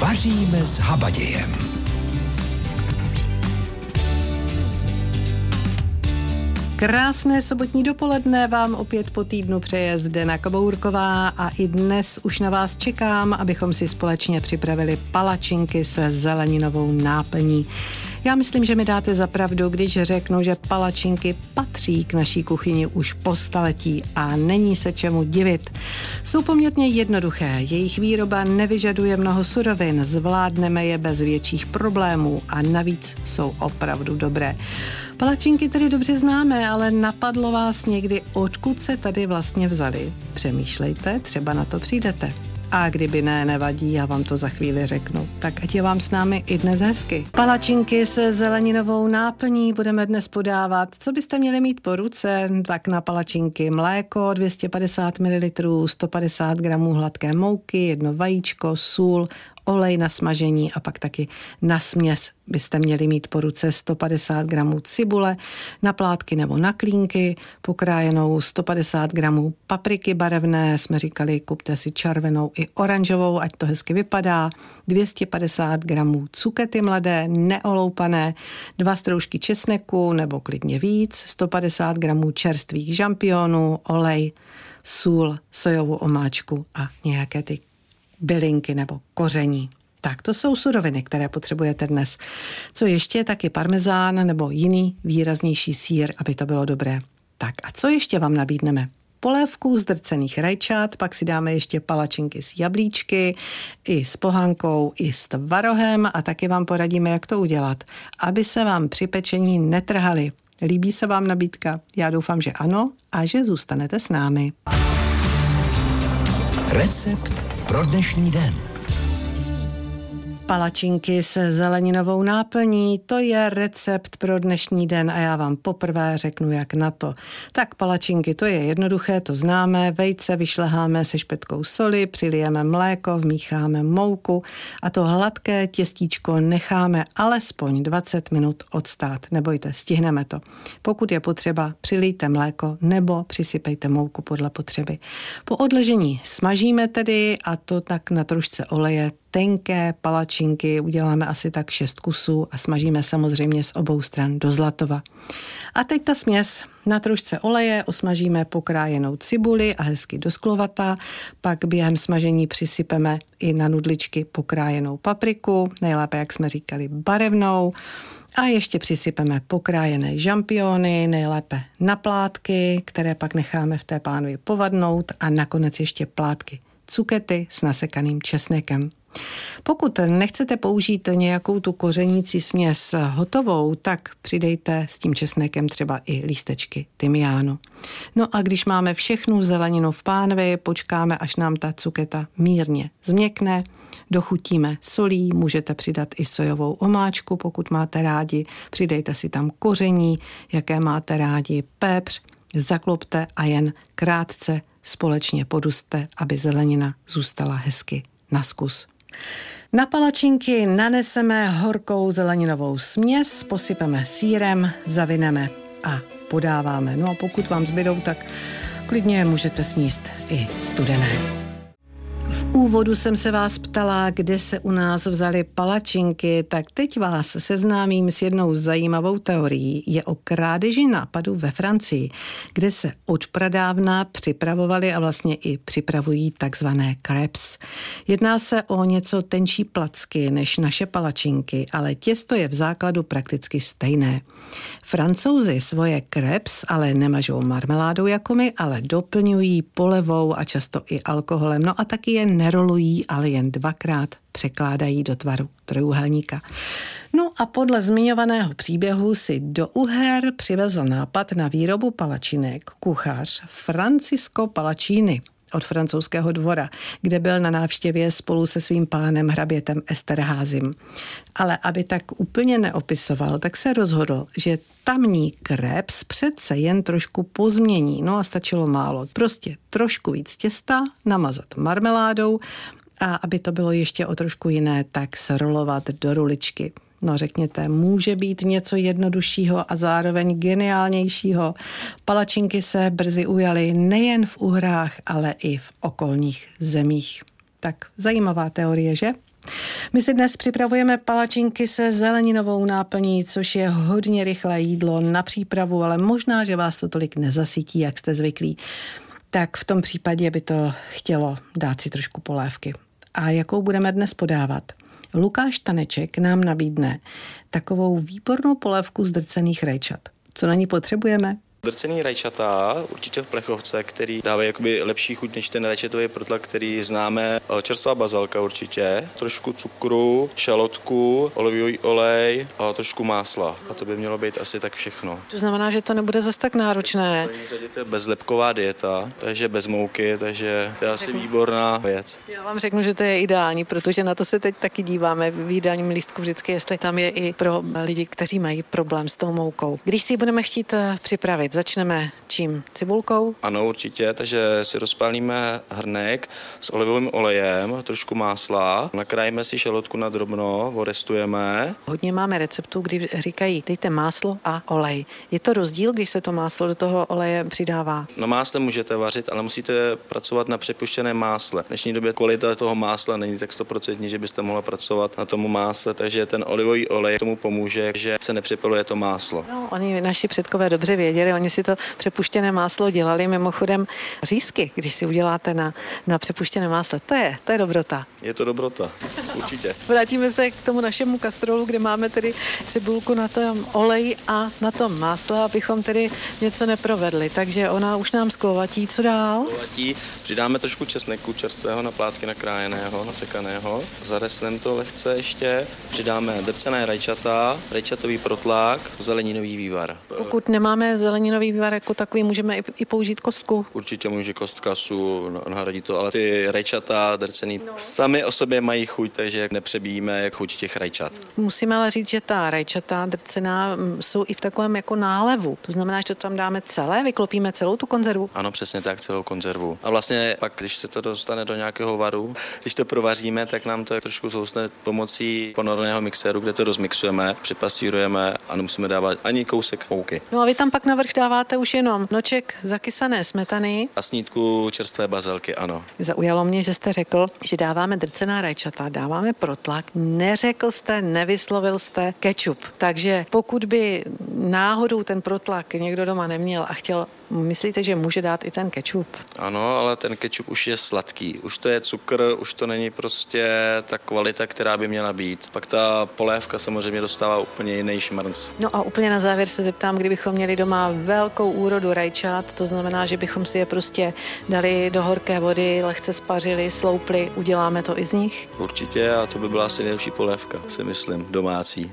Vaříme s habadějem. Krásné sobotní dopoledne vám opět po týdnu přeje Zdena Kabourková a i dnes už na vás čekám, abychom si společně připravili palačinky se zeleninovou náplní. Já myslím, že mi dáte za pravdu, když řeknu, že palačinky patří k naší kuchyni už po staletí a není se čemu divit. Jsou poměrně jednoduché, jejich výroba nevyžaduje mnoho surovin, zvládneme je bez větších problémů a navíc jsou opravdu dobré. Palačinky tedy dobře známe, ale napadlo vás někdy, odkud se tady vlastně vzali? Přemýšlejte, třeba na to přijdete. A kdyby ne, nevadí, já vám to za chvíli řeknu. Tak ať je vám s námi i dnes hezky. Palačinky se zeleninovou náplní budeme dnes podávat. Co byste měli mít po ruce? Tak na palačinky mléko 250 ml, 150 gramů hladké mouky, jedno vajíčko, sůl, olej na smažení a pak taky na směs byste měli mít po ruce 150 gramů cibule, na plátky nebo na klínky, pokrájenou 150 gramů papriky barevné, jsme říkali, kupte si červenou i oranžovou, ať to hezky vypadá, 250 gramů cukety mladé, neoloupané, dva stroužky česneku nebo klidně víc, 150 gramů čerstvých žampionů, olej, sůl, sojovou omáčku a nějaké ty bylinky nebo koření. Tak, to jsou suroviny, které potřebujete dnes. Co ještě, je parmezán nebo jiný výraznější sír, aby to bylo dobré. Tak a co ještě vám nabídneme? Polévku z drcených rajčat, pak si dáme ještě palačinky s jablíčky, i s pohankou, i s tvarohem a taky vám poradíme, jak to udělat, aby se vám při pečení netrhaly. Líbí se vám nabídka? Já doufám, že ano a že zůstanete s námi. Recept pro dnešní den. Palačinky se zeleninovou náplní, to je recept pro dnešní den a já vám poprvé řeknu, jak na to. Tak palačinky, to je jednoduché, to známe, vejce vyšleháme se špetkou soli, přilijeme mléko, vmícháme mouku a to hladké těstíčko necháme alespoň 20 minut odstát. Nebojte, stihneme to. Pokud je potřeba, přilijte mléko nebo přisypejte mouku podle potřeby. Po odležení smažíme tedy a to tak na trošce oleje tenké palačinky, uděláme asi tak šest kusů a smažíme samozřejmě z obou stran do zlatova. A teď ta směs. Na trošce oleje osmažíme pokrájenou cibuli a hezky do sklovata, pak během smažení přisypeme i na nudličky pokrájenou papriku, nejlépe, jak jsme říkali, barevnou, a ještě přisypeme pokrájené žampiony, nejlépe na plátky, které pak necháme v té pánvi povadnout a nakonec ještě plátky cukety s nasekaným česnekem. Pokud nechcete použít nějakou tu kořenící směs hotovou, tak přidejte s tím česnekem třeba i lístečky tymiánu. No a když máme všechnu zeleninu v pánvi, počkáme, až nám ta cuketa mírně změkne, dochutíme solí, můžete přidat i sojovou omáčku, pokud máte rádi, přidejte si tam koření, jaké máte rádi, pepř, zaklopte a jen krátce společně poduste, aby zelenina zůstala hezky na zkus. Na palačinky naneseme horkou zeleninovou směs, posypeme sírem, zavineme a podáváme. No a pokud vám zbydou, tak klidně můžete sníst i studené. V úvodu jsem se vás ptala, kde se u nás vzaly palačinky, tak teď vás seznámím s jednou zajímavou teorií. Je o krádeži nápadu ve Francii, kde se od pradávna připravovali a vlastně i připravují takzvané crepes. Jedná se o něco tenčí placky než naše palačinky, ale těsto je v základu prakticky stejné. Francouzi svoje crepes ale nemažou marmeládou jako my, ale doplňují polevou a často i alkoholem. No a taky je nerolují, ale jen dvakrát překládají do tvaru trojuhelníka. No a podle zmiňovaného příběhu si do Uher přivezl nápad na výrobu palačinek kuchař Francisco Palacini od francouzského dvora, kde byl na návštěvě spolu se svým pánem hrabětem Esterházim. Ale aby tak úplně neopisoval, tak se rozhodl, že tamní kreps přece jen trošku pozmění. No a stačilo málo. Prostě trošku víc těsta, namazat marmeládou a aby to bylo ještě o trošku jiné, tak srolovat do ruličky no řekněte, může být něco jednoduššího a zároveň geniálnějšího. Palačinky se brzy ujaly nejen v Uhrách, ale i v okolních zemích. Tak zajímavá teorie, že? My si dnes připravujeme palačinky se zeleninovou náplní, což je hodně rychlé jídlo na přípravu, ale možná, že vás to tolik nezasytí, jak jste zvyklí. Tak v tom případě by to chtělo dát si trošku polévky. A jakou budeme dnes podávat? Lukáš Taneček nám nabídne takovou výbornou polévku z drcených rajčat. Co na ní potřebujeme? Drcený rajčata, určitě v plechovce, který dávají jakoby lepší chuť než ten rajčatový protlak, který známe. Čerstvá bazalka určitě, trošku cukru, šalotku, olivový olej a trošku másla. A to by mělo být asi tak všechno. To znamená, že to nebude zase tak náročné. To je bezlepková dieta, takže bez mouky, takže to je asi výborná věc. Já vám řeknu, že to je ideální, protože na to se teď taky díváme v jídelním lístku vždycky, jestli tam je i pro lidi, kteří mají problém s tou moukou. Když si budeme chtít eh, připravit Teď začneme čím? Cibulkou? Ano, určitě, takže si rozpálíme hrnek s olivovým olejem, trošku másla, nakrájíme si šalotku na drobno, orestujeme. Hodně máme receptů, kdy říkají, dejte máslo a olej. Je to rozdíl, když se to máslo do toho oleje přidává? No másle můžete vařit, ale musíte pracovat na přepuštěném másle. V dnešní době kvalita toho másla není tak 100%, že byste mohla pracovat na tomu másle, takže ten olivový olej tomu pomůže, že se nepřepaluje to máslo. No, oni naši předkové dobře věděli, Oni si to přepuštěné máslo dělali mimochodem řízky, když si uděláte na, na přepuštěné máslo. To je, to je dobrota. Je to dobrota, určitě. Vrátíme se k tomu našemu kastrolu, kde máme tedy cibulku na tom oleji a na tom másle, abychom tedy něco neprovedli. Takže ona už nám sklovatí, co dál? Sklovatí, přidáme trošku česneku čerstvého na plátky nakrájeného, nasekaného. Zareslem to lehce ještě. Přidáme drcené rajčata, rajčatový protlák, zeleninový vývar. Pokud nemáme zeleninový zeleninový vývar jako takový můžeme i, i použít kostku. Určitě může kostka su nahradit to, ale ty rajčata drcený no. sami o sobě mají chuť, takže nepřebíjíme jak chuť těch rajčat. Musíme ale říct, že ta rajčata drcená mm, jsou i v takovém jako nálevu. To znamená, že to tam dáme celé, vyklopíme celou tu konzervu. Ano, přesně tak, celou konzervu. A vlastně pak, když se to dostane do nějakého varu, když to provaříme, tak nám to trošku zousne pomocí ponorného mixéru, kde to rozmixujeme, připasírujeme a nemusíme dávat ani kousek mouky. No a vy tam pak navrch dáváte už jenom noček zakysané smetany. A snídku čerstvé bazalky, ano. Zaujalo mě, že jste řekl, že dáváme drcená rajčata, dáváme protlak. Neřekl jste, nevyslovil jste kečup. Takže pokud by náhodou ten protlak někdo doma neměl a chtěl Myslíte, že může dát i ten kečup? Ano, ale ten kečup už je sladký. Už to je cukr, už to není prostě ta kvalita, která by měla být. Pak ta polévka samozřejmě dostává úplně jiný šmrnc. No a úplně na závěr se zeptám, kdybychom měli doma velkou úrodu rajčat, to znamená, že bychom si je prostě dali do horké vody, lehce spařili, sloupli, uděláme to i z nich? Určitě a to by byla asi nejlepší polévka, si myslím, domácí.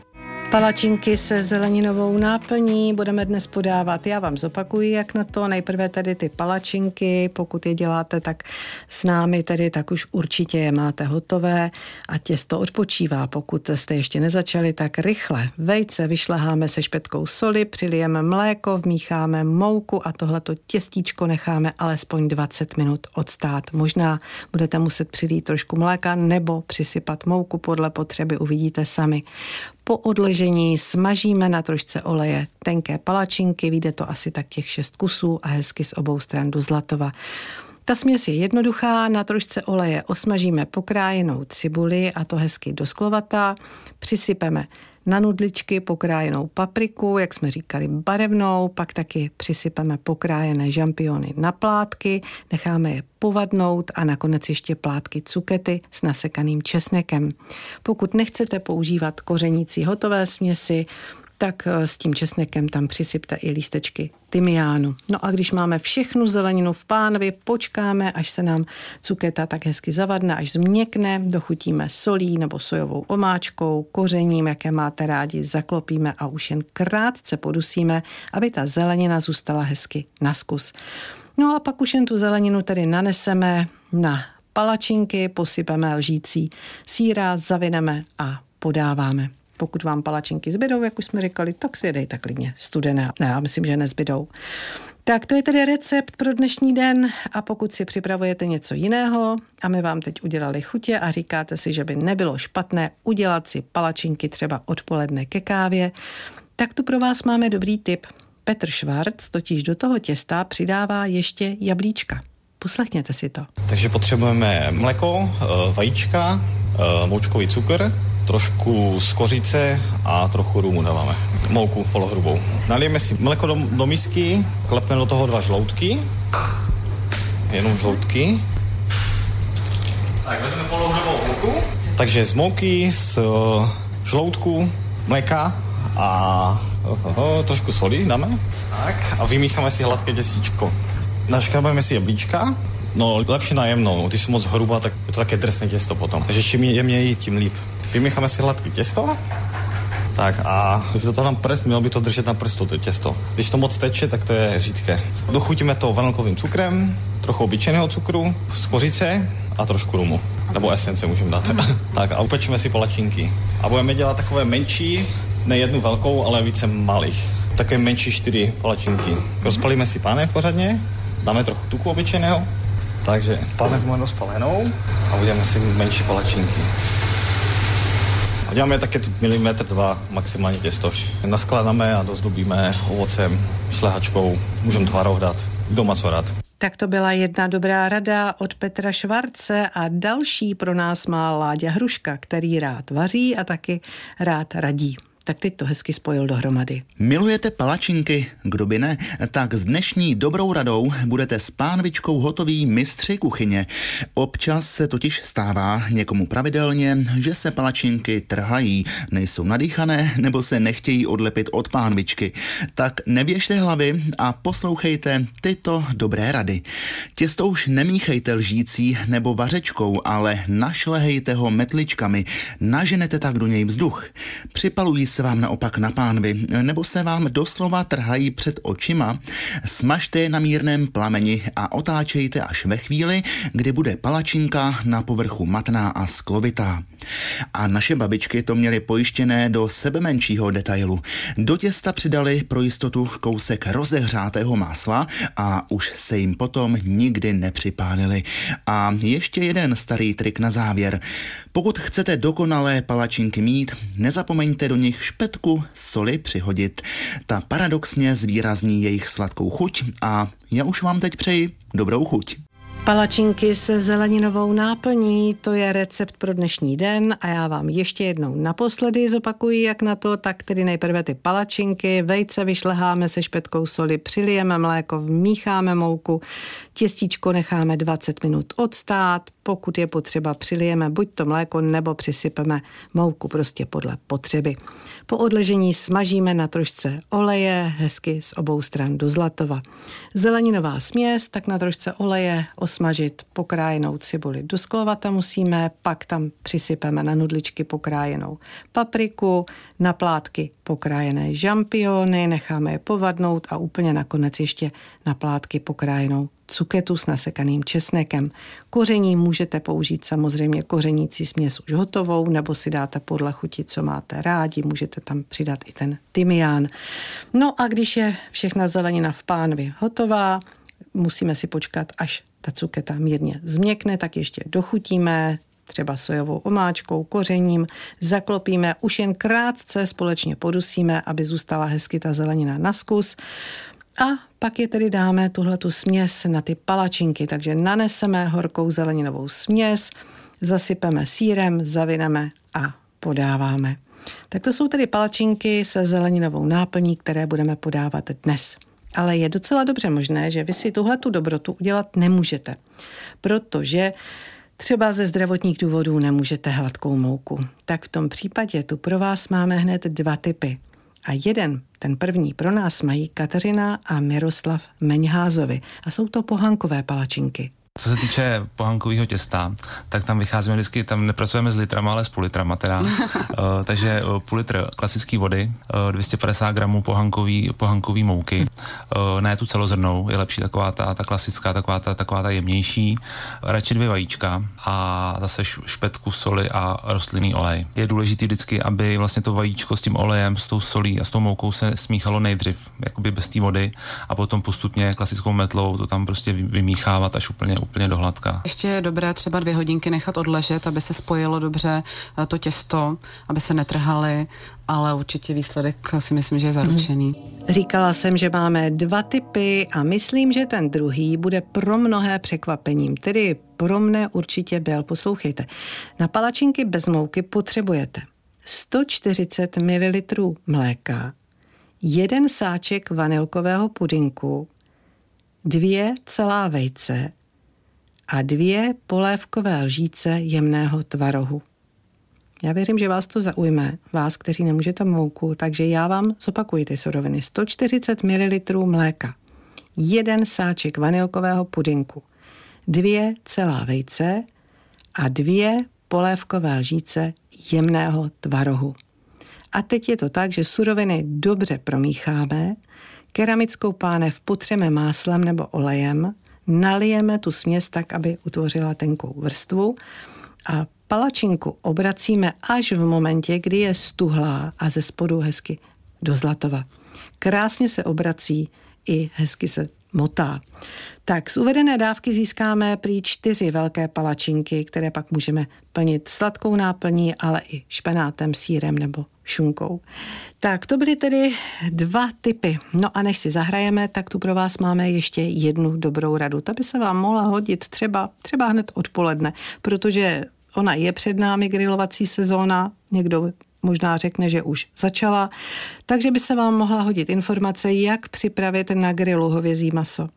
Palačinky se zeleninovou náplní budeme dnes podávat. Já vám zopakuji, jak na to. Nejprve tedy ty palačinky, pokud je děláte tak s námi tedy, tak už určitě je máte hotové a těsto odpočívá. Pokud jste ještě nezačali, tak rychle. Vejce vyšleháme se špetkou soli, přilijeme mléko, vmícháme mouku a tohleto těstíčko necháme alespoň 20 minut odstát. Možná budete muset přilít trošku mléka nebo přisypat mouku podle potřeby, uvidíte sami. Po odležení smažíme na trošce oleje tenké palačinky, vyjde to asi tak těch šest kusů a hezky z obou stran do zlatova. Ta směs je jednoduchá, na trošce oleje osmažíme pokrájenou cibuli a to hezky dosklovatá, přisypeme na nudličky pokrájenou papriku, jak jsme říkali, barevnou, pak taky přisypeme pokrájené žampiony na plátky, necháme je povadnout a nakonec ještě plátky cukety s nasekaným česnekem. Pokud nechcete používat kořenící hotové směsi, tak eh, s tím česnekem tam přisypte i lístečky tymiánu. No a když máme všechnu zeleninu v pánvi, počkáme, až se nám cuketa tak hezky zavadne, až změkne, dochutíme solí nebo sojovou omáčkou, kořením, jaké máte rádi, zaklopíme a už jen krátce podusíme, aby ta zelenina zůstala hezky na zkus. No a pak už jen tu zeleninu tedy naneseme na palačinky, posypeme lžící síra, zavineme a podáváme. Pokud vám palačinky zbydou, jak už jsme říkali, tak si je dejte klidně studené. Ne, já myslím, že nezbydou. Tak to je tedy recept pro dnešní den a pokud si připravujete něco jiného a my vám teď udělali chutě a říkáte si, že by nebylo špatné udělat si palačinky třeba odpoledne ke kávě, tak tu pro vás máme dobrý tip. Petr Švarc totiž do toho těsta přidává ještě jablíčka. Poslechněte si to. Takže potřebujeme mléko, eh, vajíčka, moučkový cukr, trošku z kořice a trochu rumu dáváme. Mouku polohrubou. Nalijeme si mléko do, do misky, klepneme do toho dva žloutky. Jenom žloutky. Tak vezmeme polohrubou mouku. Takže z mouky, z uh, žloutku, mléka a uh, trošku soli dáme. Tak a vymícháme si hladké těstíčko. Naškrabujeme si jablíčka, No, lepší na jemnou. Ty jsou moc hrubá, tak je to také drsné těsto potom. Takže čím jemněji, tím líp. Vymícháme si hladké těsto. Tak a už do toho nám prst, mělo by to držet na prstu, to těsto. Když to moc teče, tak to je řídké. Dochutíme to vanilkovým cukrem, trochu obyčejného cukru, z kořice a trošku rumu. Nebo esence můžeme dát. tak a upečíme si palačinky. A budeme dělat takové menší, ne jednu velkou, ale více malých. Také menší čtyři palačinky. Rozpalíme si pánev pořádně, dáme trochu tuku obyčejného, takže pánev máme rozpalenou a budeme si menší palačinky. Děláme také tu milimetr dva maximálně těsto. Naskládáme a dozdobíme ovocem, šlehačkou, můžeme tvarou dát. Doma co rád. Tak to byla jedna dobrá rada od Petra Švarce a další pro nás má Láďa Hruška, který rád vaří a taky rád radí tak teď to hezky spojil dohromady. Milujete palačinky? Kdo by ne? Tak s dnešní dobrou radou budete s pánvičkou hotoví mistři kuchyně. Občas se totiž stává někomu pravidelně, že se palačinky trhají, nejsou nadýchané nebo se nechtějí odlepit od pánvičky. Tak nevěžte hlavy a poslouchejte tyto dobré rady. Těsto už nemíchejte lžící nebo vařečkou, ale našlehejte ho metličkami, naženete tak do něj vzduch. Připalují se vám naopak na pánvy, nebo se vám doslova trhají před očima, smažte je na mírném plameni a otáčejte až ve chvíli, kdy bude palačinka na povrchu matná a sklovitá. A naše babičky to měly pojištěné do sebe menšího detailu. Do těsta přidali pro jistotu kousek rozehřátého másla a už se jim potom nikdy nepřipálili. A ještě jeden starý trik na závěr. Pokud chcete dokonalé palačinky mít, nezapomeňte do nich špetku soli přihodit. Ta paradoxně zvýrazní jejich sladkou chuť a já už vám teď přeji dobrou chuť. Palačinky se zeleninovou náplní, to je recept pro dnešní den a já vám ještě jednou naposledy zopakuji, jak na to, tak tedy nejprve ty palačinky, vejce vyšleháme se špetkou soli, přilijeme mléko, vmícháme mouku, těstíčko necháme 20 minut odstát, pokud je potřeba, přilijeme buď to mléko nebo přisypeme mouku prostě podle potřeby. Po odležení smažíme na trošce oleje, hezky z obou stran do zlatova. Zeleninová směs, tak na trošce oleje osmažit pokrájenou cibuli do sklovata musíme, pak tam přisypeme na nudličky pokrájenou papriku, na plátky pokrájené žampiony, necháme je povadnout a úplně nakonec ještě na plátky pokrájenou cuketu s nasekaným česnekem. Koření můžete použít samozřejmě kořenící směs už hotovou, nebo si dáte podle chuti, co máte rádi, můžete tam přidat i ten tymián. No a když je všechna zelenina v pánvi hotová, musíme si počkat, až ta cuketa mírně změkne, tak ještě dochutíme, třeba sojovou omáčkou, kořením, zaklopíme, už jen krátce společně podusíme, aby zůstala hezky ta zelenina na zkus. A pak je tedy dáme tuhle tu směs na ty palačinky, takže naneseme horkou zeleninovou směs, zasypeme sírem, zavineme a podáváme. Tak to jsou tedy palačinky se zeleninovou náplní, které budeme podávat dnes. Ale je docela dobře možné, že vy si tuhle tu dobrotu udělat nemůžete, protože Třeba ze zdravotních důvodů nemůžete hladkou mouku. Tak v tom případě tu pro vás máme hned dva typy. A jeden, ten první, pro nás mají Kateřina a Miroslav Meňházovi. A jsou to pohankové palačinky. Co se týče pohankového těsta, tak tam vycházíme vždycky, tam nepracujeme s litrama, ale s půl litrama teda. uh, takže uh, půl litr klasické vody, uh, 250 gramů pohankový, pohankový mouky, uh, ne tu celozrnou, je lepší taková ta, ta klasická, taková ta, taková ta jemnější, radši dvě vajíčka a zase špetku soli a rostlinný olej. Je důležité vždycky, aby vlastně to vajíčko s tím olejem, s tou solí a s tou moukou se smíchalo nejdřív, jakoby bez té vody a potom postupně klasickou metlou to tam prostě vymíchávat až úplně úplně dohladká. Ještě je dobré třeba dvě hodinky nechat odležet, aby se spojilo dobře eh, to těsto, aby se netrhaly, ale určitě výsledek si myslím, že je zaručený. Říkala jsem, že máme dva typy a myslím, že ten druhý bude pro mnohé překvapením, tedy pro mne určitě byl. Poslouchejte, na palačinky bez mouky potřebujete 140 ml mléka, jeden sáček vanilkového pudinku, dvě celá vejce a dvě polévkové lžíce jemného tvarohu. Já věřím, že vás to zaujme, vás, kteří nemůžete mouku, takže já vám zopakuji ty suroviny. 140 ml mléka, jeden sáček vanilkového pudinku, dvě celá vejce a dvě polévkové lžíce jemného tvarohu. A teď je to tak, že suroviny dobře promícháme, keramickou pánev potřeme máslem nebo olejem, nalijeme tu směs tak, aby utvořila tenkou vrstvu a palačinku obracíme až v momentě, kdy je stuhlá a ze spodu hezky do zlatova. Krásně se obrací i hezky se motá. Tak z uvedené dávky získáme prý čtyři velké palačinky, které pak můžeme plnit sladkou náplní, ale i špenátem, sírem nebo šunkou. Tak to byly tedy dva typy. No a než si zahrajeme, tak tu pro vás máme ještě jednu dobrou radu. Ta by se vám mohla hodit třeba, třeba hned odpoledne, protože ona je před námi grilovací sezóna, někdo možná řekne, že už začala, takže by se vám mohla hodit informace, jak připravit na grilu hovězí maso.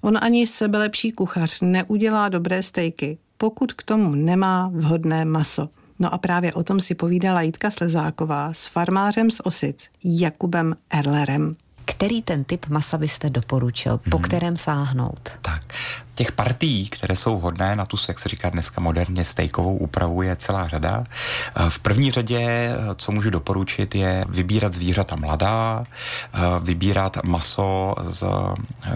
On ani sebelepší kuchař neudělá dobré stejky, pokud k tomu nemá vhodné maso. No a právě o tom si povídala Jitka Slezáková s farmářem z Osic Jakubem Erlerem. Který ten typ masa byste doporučil? Po hmm. kterém sáhnout? Tak, těch partií, které jsou hodné na tu, jak se říká dneska moderně, stejkovou úpravu, je celá řada. Eh, v první řadě, eh, co můžu doporučit, je vybírat zvířata mladá, eh, vybírat maso z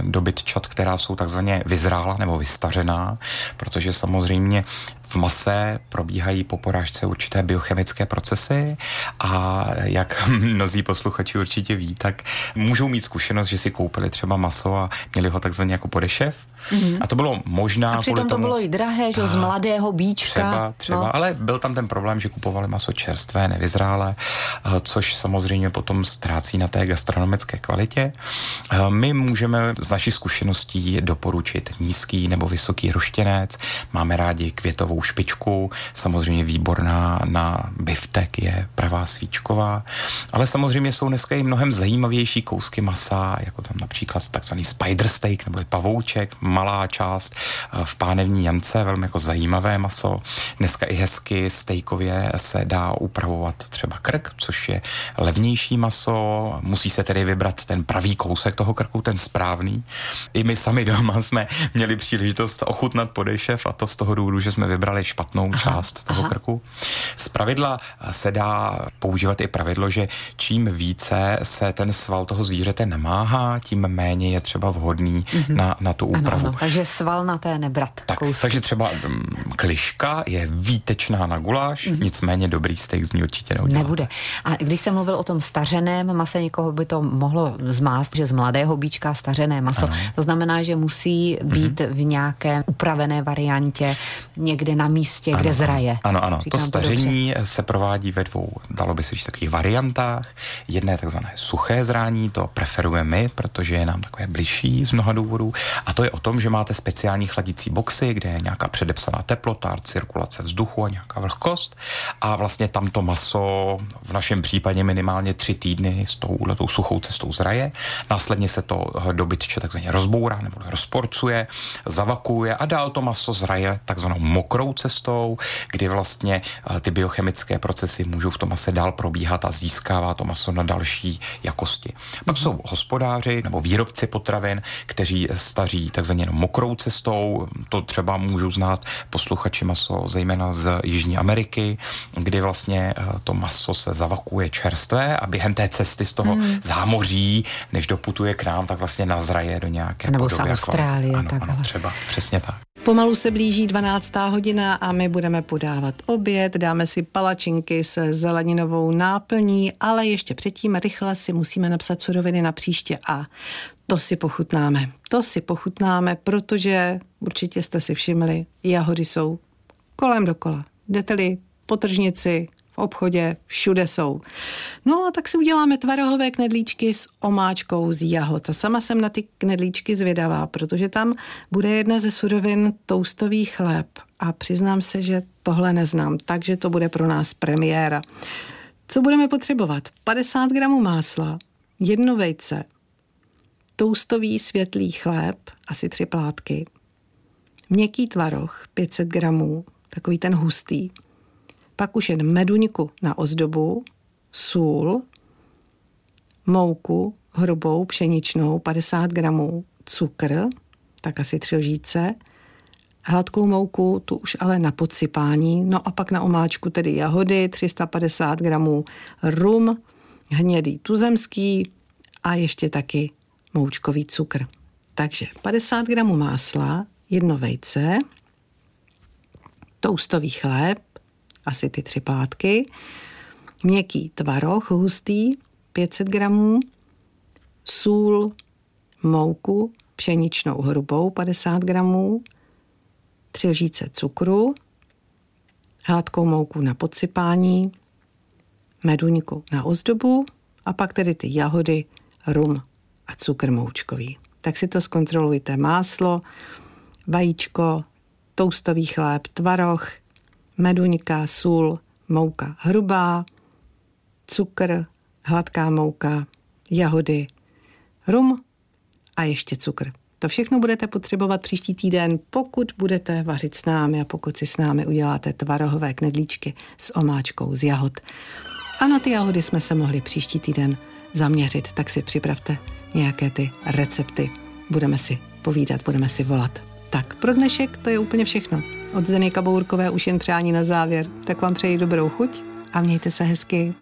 dobytčat, která jsou takzvaně vyzrála nebo vystařená, protože samozřejmě v mase probíhají po porážce určité biochemické procesy a jak mnozí posluchači určitě ví, tak můžou mít zkušenost, že si koupili třeba maso a měli ho takzvaně jako podešev. Mm-hmm. A to bylo možná. A přitom tomu, to bylo i drahé, že z mladého bíčka. Třeba, třeba no. ale byl tam ten problém, že kupovali maso čerstvé, nevyzrálé, což samozřejmě potom ztrácí na té gastronomické kvalitě. My můžeme z naší zkušeností doporučit nízký nebo vysoký roštěnec. Máme rádi květovou špičku, samozřejmě výborná na biftek je pravá svíčková, ale samozřejmě jsou dneska i mnohem zajímavější kousky masa, jako tam například takzvaný spider steak nebo pavouček, malá část eh, v pánevní jance, velmi jako zajímavé maso. Dneska i hezky stejkově se dá upravovat třeba krk, což je levnější maso. Musí se tedy vybrat ten pravý kousek toho krku, ten správný. I my sami doma jsme měli příležitost ochutnat podešev a to z toho důvodu, že jsme vybrali špatnou aha, část toho aha. krku. Z pravidla se dá používat i pravidlo, že čím více se ten sval toho zvířete namáhá, tím méně je třeba vhodný mm-hmm. na, na tu úpravu. Ano, ano, takže sval na té nebrat. Tak, takže třeba um, kliška je výtečná na guláš, mm-hmm. nicméně dobrý steak z ní určitě neudělá. Nebude. A když jsem mluvil o tom stařeném mase, někoho by to mohlo zmást, že z mladého bíčka stařené maso. Ano. To znamená, že musí být mm-hmm. v nějaké upravené variantě někde na místě, ano, kde zraje. Ano, ano. Říkám to staření to se provádí ve dvou, dalo by se říct, takových variantách. Jedné takzvané suché zrání, to preferujeme my, protože je nám takové bližší z mnoha důvodů. A to je o tom, že máte speciální chladicí boxy, kde je nějaká předepsaná teplota, cirkulace vzduchu a nějaká vlhkost. A vlastně tam to maso v našem případě minimálně tři týdny s touhletou suchou cestou zraje. Následně se to dobytče takzvaně rozbourá nebo rozporcuje, zavakuje a dál to maso zraje takzvanou mokrou cestou, kdy vlastně eh, ty biochemické procesy můžou v tom mase dál probíhat a získává to maso na další jakosti. Pak mm-hmm. jsou hospodáři nebo výrobci potravin, kteří staří takzvaně mokrou cestou. To třeba můžou znát posluchači maso, zejména z Jižní Ameriky, kdy vlastně eh, to maso se zavakuje čerstvé a během té cesty z toho mm. zámoří, než doputuje k nám, tak vlastně nazraje do nějaké Nebo podoby. Nebo z Austrálie. Ano, ano, třeba, přesně tak. Pomalu se blíží 12. hodina a my budeme podávat oběd, dáme si palačinky se zeleninovou náplní, ale ještě předtím rychle si musíme napsat suroviny na příště a to si pochutnáme. To si pochutnáme, protože určitě jste si všimli, jahody jsou kolem dokola. Jdete-li po tržnici, v obchodě, všude jsou. No a tak si uděláme tvarohové knedlíčky s omáčkou z jahod. A sama jsem na ty knedlíčky zvědavá, protože tam bude jedna ze surovin toustový chléb. A přiznám se, že tohle neznám, takže to bude pro nás premiéra. Co budeme potřebovat? 50 gramů másla, jedno vejce, toustový světlý chléb, asi tři plátky, měkký tvaroh, 500 gramů, takový ten hustý, pak už jen meduňku na ozdobu, sůl, mouku hrubou pšeničnou 50 gramů, cukr, tak asi tři lžíce, hladkou mouku, tu už ale na podsypání, no a pak na omáčku tedy jahody, 350 gramů rum, hnědý tuzemský a ještě taky moučkový cukr. Takže 50 gramů másla, jedno vejce, toustový chléb, asi ty tři plátky, měkký tvaroh hustý, 500 gramů, sůl, mouku, pšeničnou hrubou 50 gramů, tři lžíce cukru, hladkou mouku na podsypání, meduňku na ozdobu a pak tedy ty jahody, rum a cukr moučkový. Tak si to zkontrolujte. Máslo, vajíčko, toustový chléb, tvaroh, meduňka, sůl, mouka hrubá, cukr, hladká mouka, jahody, rum a ještě cukr. To všechno budete potřebovat příští týden, pokud budete vařit s námi a pokud si s námi uděláte tvarohové knedlíčky s omáčkou z jahod. A na ty jahody jsme se mohli příští týden zaměřit, tak si připravte nějaké ty recepty. Budeme si povídat, budeme si volat. Tak pro dnešek to je úplně všechno. Od Zdeny Kabourkové už jen přání na závěr. Tak vám přeji dobrou chuť a mějte se hezky.